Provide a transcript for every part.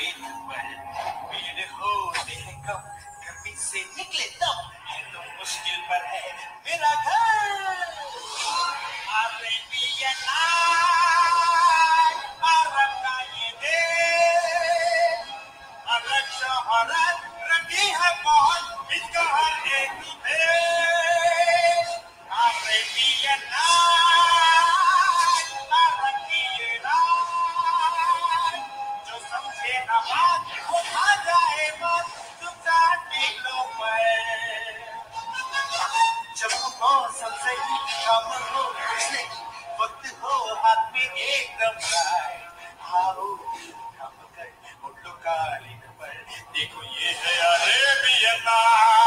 पेट पर मेरे होते हैं कम गर्मी से निकले दम है तो मुश्किल पर है मेरा घर अरेबियन नाइट अरब का ये देश अलग शोहरत रंगी है बहुत इसका देखो ये है अरेबियन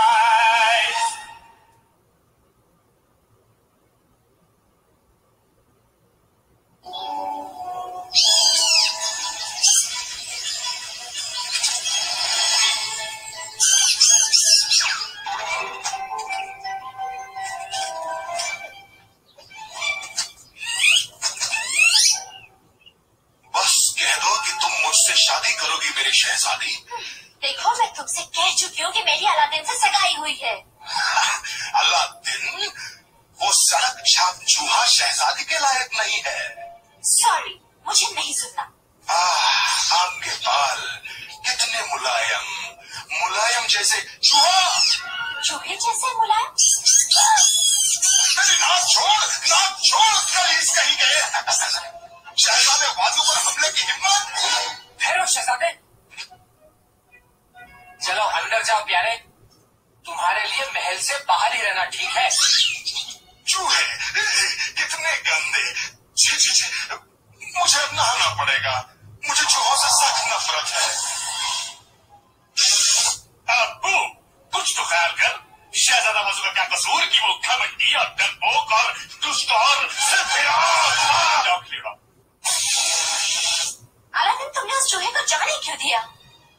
छाप शहजादी के लायक नहीं है। सॉरी मुझे नहीं सुनना। आह, आपके बाल कितने मुलायम। मुलायम जैसे चूहा। चूहे जैसे मुलायम? मेरी नाक छोड़ नाक छोड़ कलीस कहीं गए। शहजादे वादू पर हमले की हिम्मत। ठहरो शहजादे। चलो अंदर जाओ प्यारे। तुम्हारे लिए महल से बाहर ही रहना ठीक है। चूहे। कितने गंदे। छी छी छी। मुझे अब नहाना पड़ेगा। मुझे चूहों से सख्त नफरत है। अब्बू कुछ तो ख्याल कर। शहजादा वज़ू का क्या कसूर कि वो घमंडी और डरपोक और दुष्ट और खिलाओ। अलादीन तुमने उस चूहे को जाने क्यों दिया?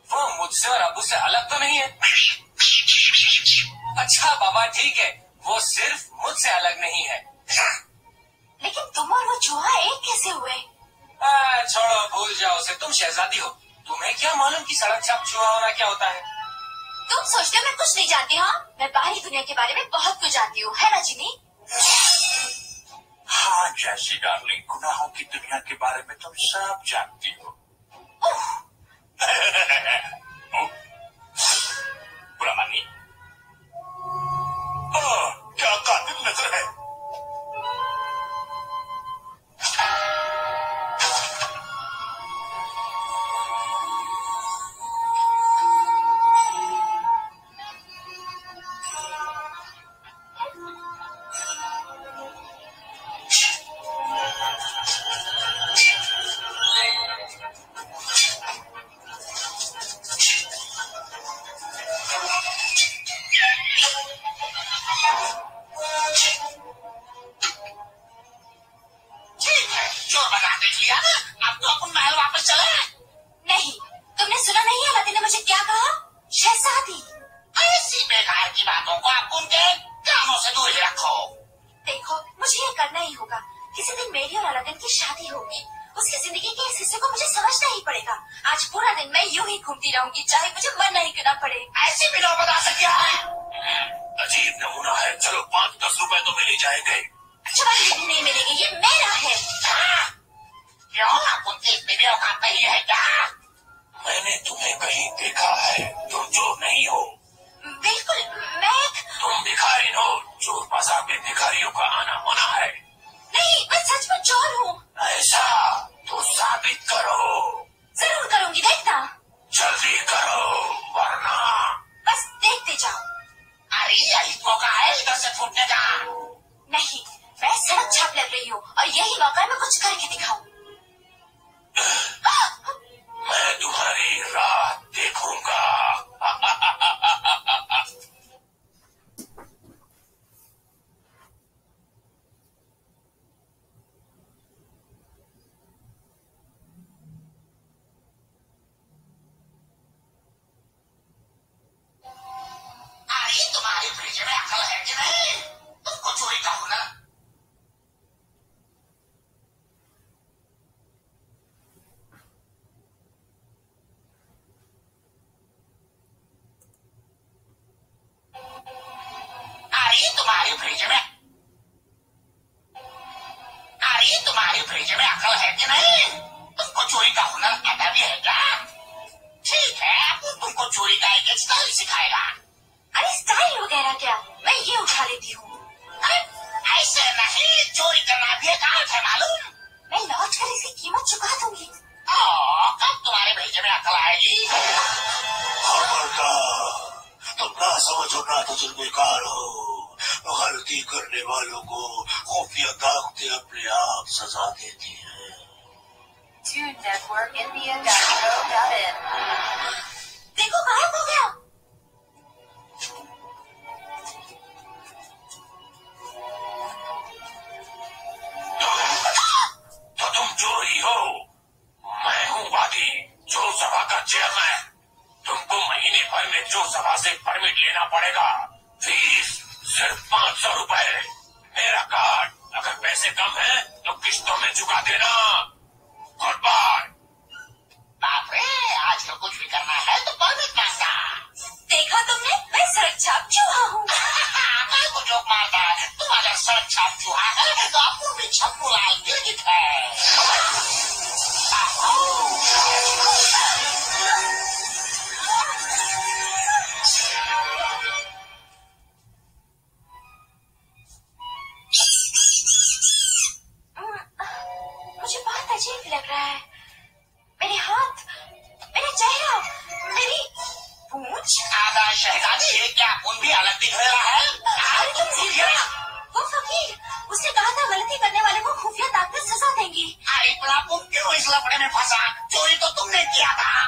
वो मुझसे और अबू से अलग तो नहीं है। अच्छा बाबा ठीक है। वो सिर्फ़ मुझसे अलग नहीं है। लेकिन तुम और वो चूहा एक कैसे हुए? आ, छोड़ो भूल जाओ उसे। तुम शहजादी हो। तुम्हें क्या मालूम कि सड़क छाप चूहा होना क्या होता है? तुम सोचते हो मैं कुछ नहीं जानती हाँ? मैं बाहरी दुनिया के बारे में बहुत कुछ जानती हूँ है ना जिनी हाँ जैसी डार्लिंग गुनाहों की दुनिया के बारे में तुम सब जानती हो। बुरा मानी ओह, क्या कातिल नज़र है? की शादी होगी। उसकी ज़िंदगी के इस हिस्से को मुझे समझना ही पड़ेगा। आज पूरा दिन मैं यूँ ही घूमती रहूँगी चाहे मुझे मरना ही करना पड़े। ऐसे भी नौबत आ सकती है। अजीब नमूना है। चलो पाँच दस रुपए तो मिल ही जाएँगे। भी नहीं मिलेगी ये मेरा है। हाँ? क्यों? उनकी औकात नहीं है क्या? मैंने तुम्हें कहीं देखा है तुम जो नहीं हो। बिल्कुल मैं तुम भिखारी हो चोर बाज़ार में भिखारियों का आना मना है। नहीं मैं सच में चोर हूँ। ऐसा तो साबित करो। ज़रूर करूँगी देखना जल्दी करो वरना। बस देखते जाओ। अरे यही मौका है इधर से फूटने का नहीं मैं सड़क छाप लग रही हूँ और यही मौका मैं कुछ करके दिखाऊँ। तजुर्बेकार हो गलती करने वालों को खुफिया ताकतें अपने आप सजा देती हैं. देखो, गायब हो गया लेना पड़ेगा। फ़ीस सिर्फ़ पाँच सौ रूपए। मेरा कार्ड अगर पैसे कम है तो किस्तों में चुका देना। Good bye. बाप रे आज तो कुछ भी करना है तो परमिट माँगता देखा तुमने? मैं सड़क छाप चूहा हूँ। मैं को जोक मारता है। तुम अगर सड़क छाप चुहा है तो आपको भी छप्पू लाल गिरगिट है। शहजादी क्या? खून भी अलग दिख रहा है। अरे तुम ज़िंदा वो फकीर उसने कहा था गलती करने वाले को खुफिया ताकत सजा देंगी। अरे बड़ा तुम क्यों इस लफड़े में फंसा? चोरी तो तुमने किया था।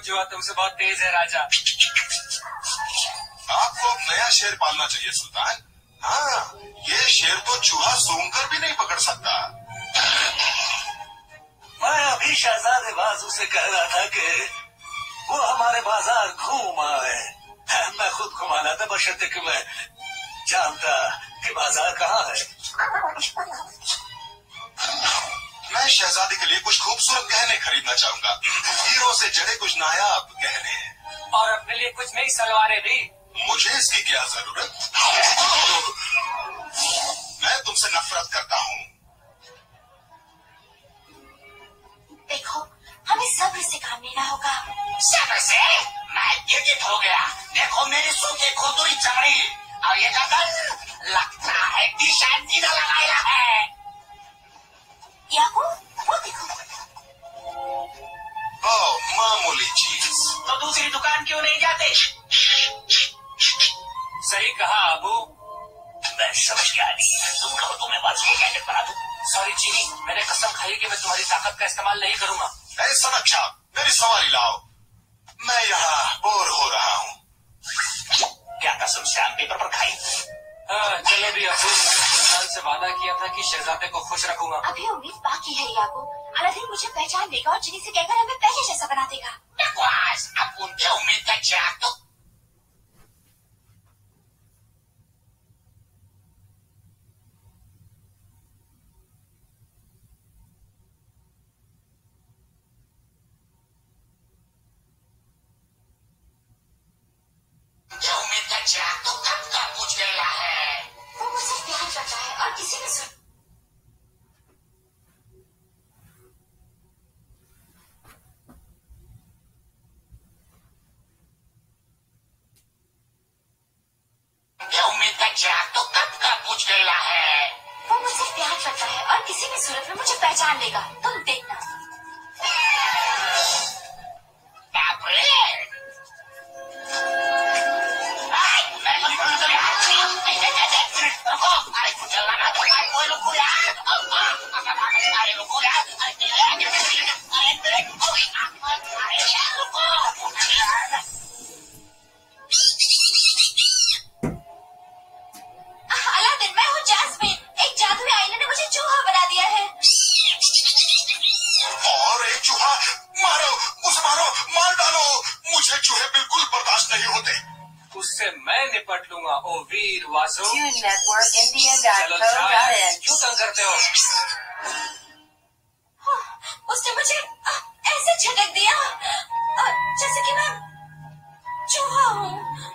छुटको जुआ तुमसे बहुत तेज है राजा। आपको नया शेर पालना चाहिए सुल्तान। हाँ ये शेर तो चूहा सूंघकर भी नहीं पकड़ सकता। मैं अभी शहजादे बाजू से कह रहा था कि वो हमारे बाज़ार घूम आए मैं खुद घुमाना था बशर्ते कि मैं जानता कि बाज़ार कहाँ है। मैं शहजादी के लिए कुछ खूबसूरत गहने खरीदना चाहूँगा। हीरो से जड़े कुछ नायाब गहने और अपने लिए कुछ नई सलवारें भी। मुझे इसकी क्या ज़रूरत? मैं तुमसे नफरत करता हूँ। देखो हमें सब्र से काम लेना होगा। सब्र से? मैं गिरगिट हो गया? देखो मेरी सूखी खुदुरी चमड़ी। और ये लगता है जीना लगाया है। याकू वो देखो ओ मामूली चीज़ तो दूसरी दुकान क्यों नहीं जाते? सही कहा अबू। मैं समझ गया नहीं तुम कहो तो मैं बात को कैसे बना दूँ? सॉरी चीनी। मैंने कसम खाई कि मैं तुम्हारी ताकत का इस्तेमाल नहीं करूँगा। ऐ सड़क मेरी सवारी लाओ। मैं यहाँ बोर हो रहा हूँ। क्या कसम स्टैम्प पेपर पर खाई? हाँ, चलो भी अबू। से वादा किया था कि शहजादे को खुश रखूँगा। अभी उम्मीद बाकी है याकू अलादीन मुझे पहचान लेगा और जिन्हें से कहकर हमें पहले जैसा बना देगा। Navidad. जैसे कि मैं चूहा हूँ।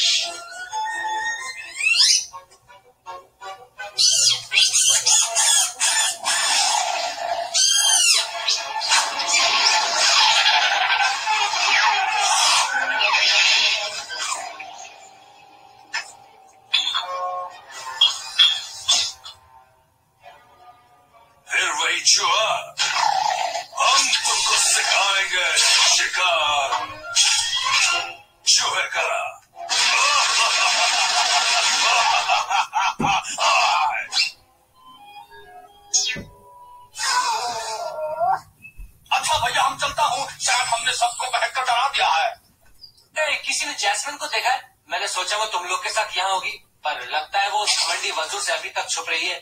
Shh. सोचा वो तुम लोग के साथ यहाँ होगी पर लगता है वो घमंडी वज़ू से अभी तक छुप रही है।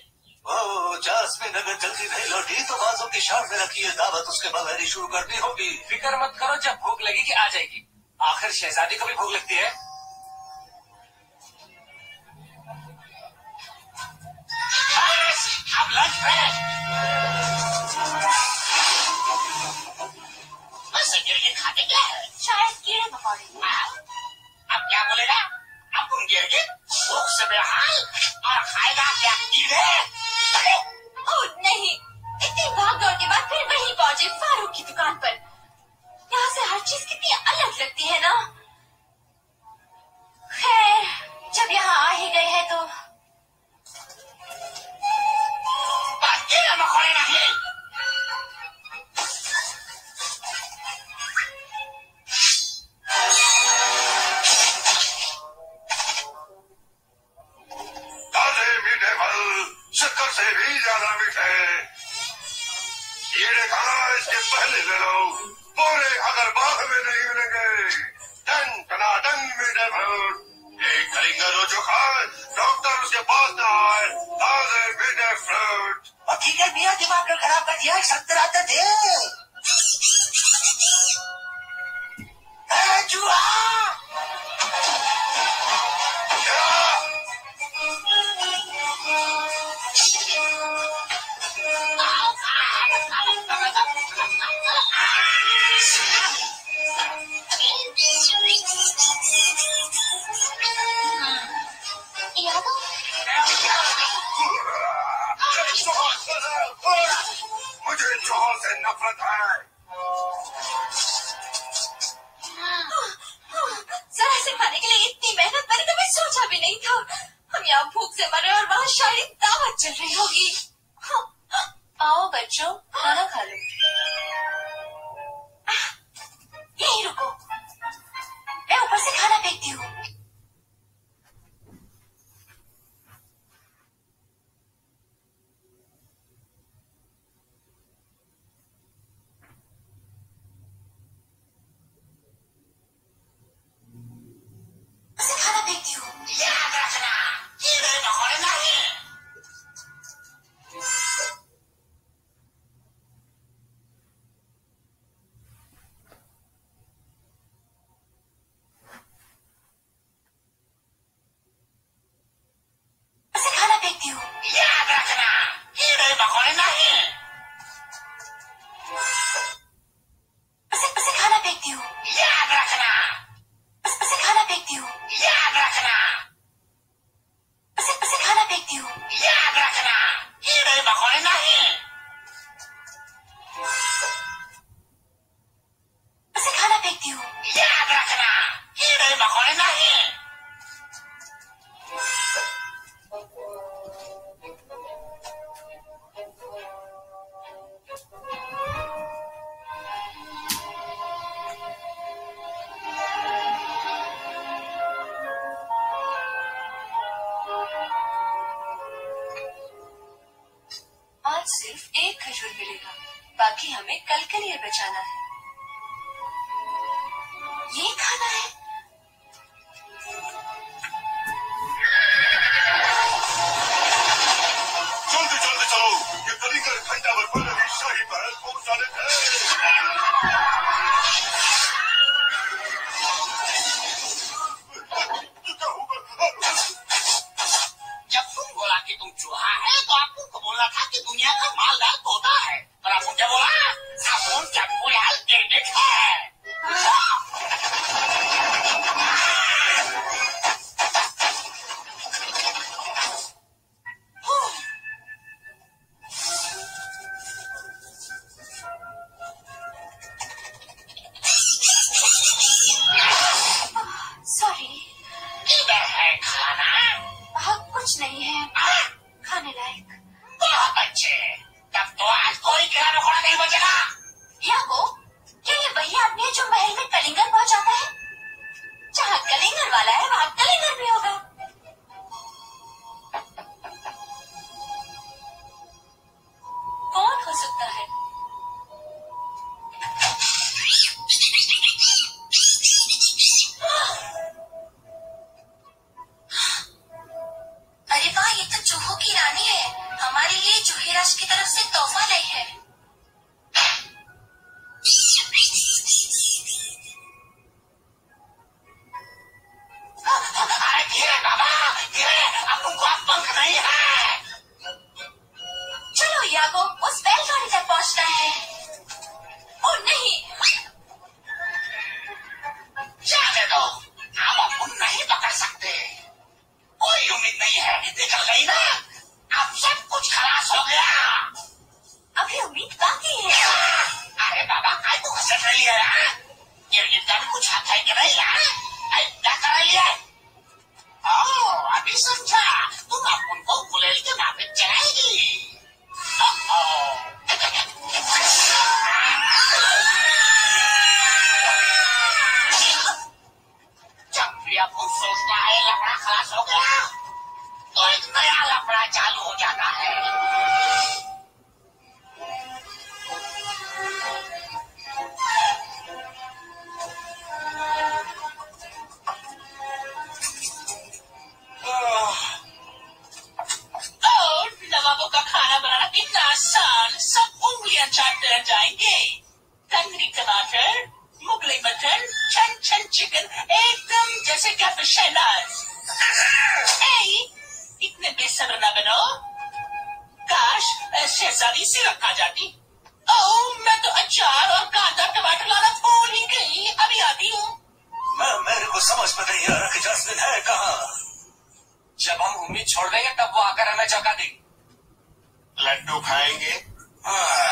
ओ जासमिन अगर जल्दी नहीं लौटी तो बाजों की शान में रखी है दावत उसके बगैर ही शुरू करनी होगी। फ़िक्र मत करो जब भूख लगी लगेगी आ जाएगी। आखिर शहजादी को भी भूख लगती है। अब लंच बस ये खाते क्या है? शायद कीड़े मकोड़े अब क्या बोलेगा? 문결은 목숨을 할 और क्या कील है नहीं भाग दौड़ के बाद फिर वही पहुँचे फारूक की दुकान पर। यहाँ से हर चीज़ कितनी अलग लगती है ना? खैर कीड़े मकोड़े like चलो हाँ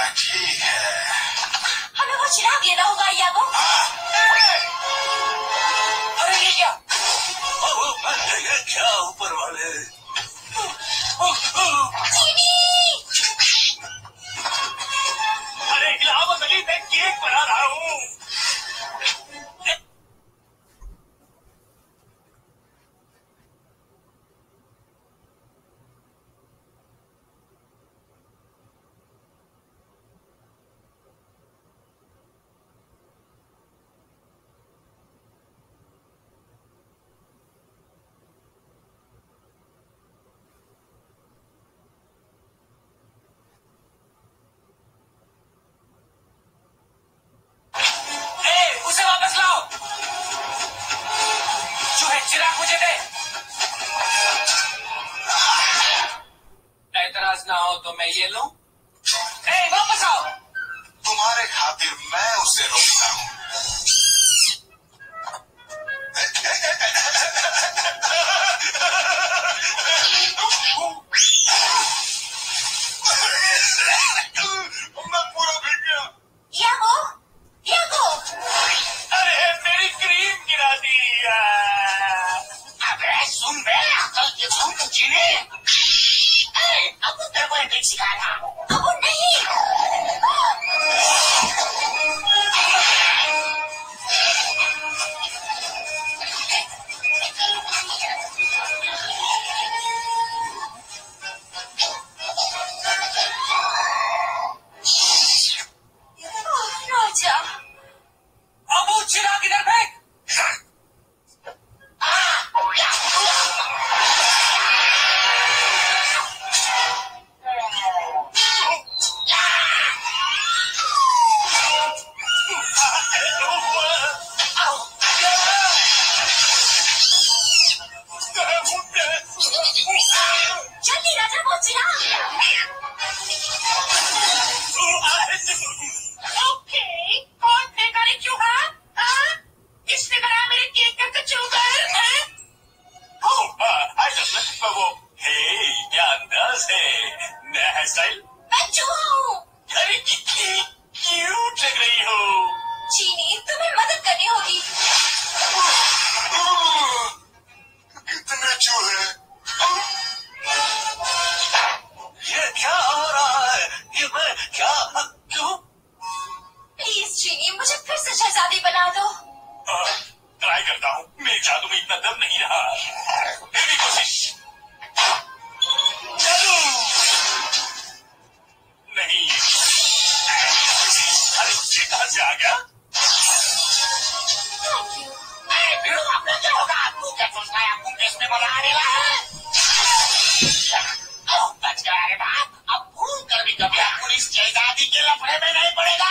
भी कभी आप पुलिस शहजादी के लफड़े में नहीं पड़ेगा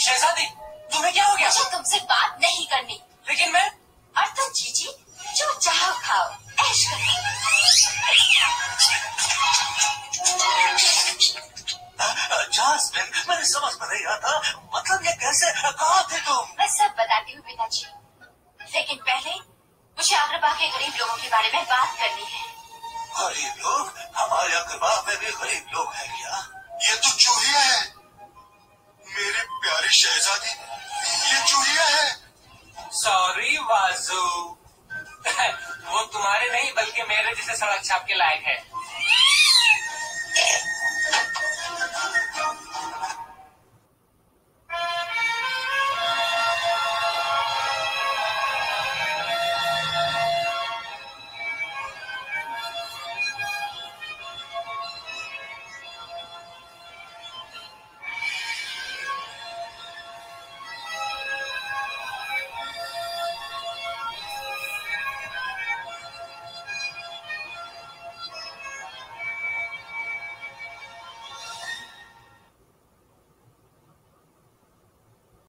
शहजादी तुम्हें क्या हो गया? मुझे तुमसे बात नहीं करनी। लेकिन मैं और तुम जीजी जो चाहो खाओ। ऐश जासमिन मैंने समझ में नहीं आता। मतलब ये कैसे? कहाँ थे तुम? मैं सब बताती हूँ पिताजी। लेकिन पहले मुझे अग्रबा के गरीब लोगों के बारे में बात करनी है। गरीब लोग? हमारे अकबा में भी गरीब लोग हैं क्या? ये तो चूहिया है। मेरी प्यारी शहजादी ये चूहिया है। सॉरी वाजू वो तुम्हारे नहीं बल्कि मेरे जैसे सड़क छाप के लायक है।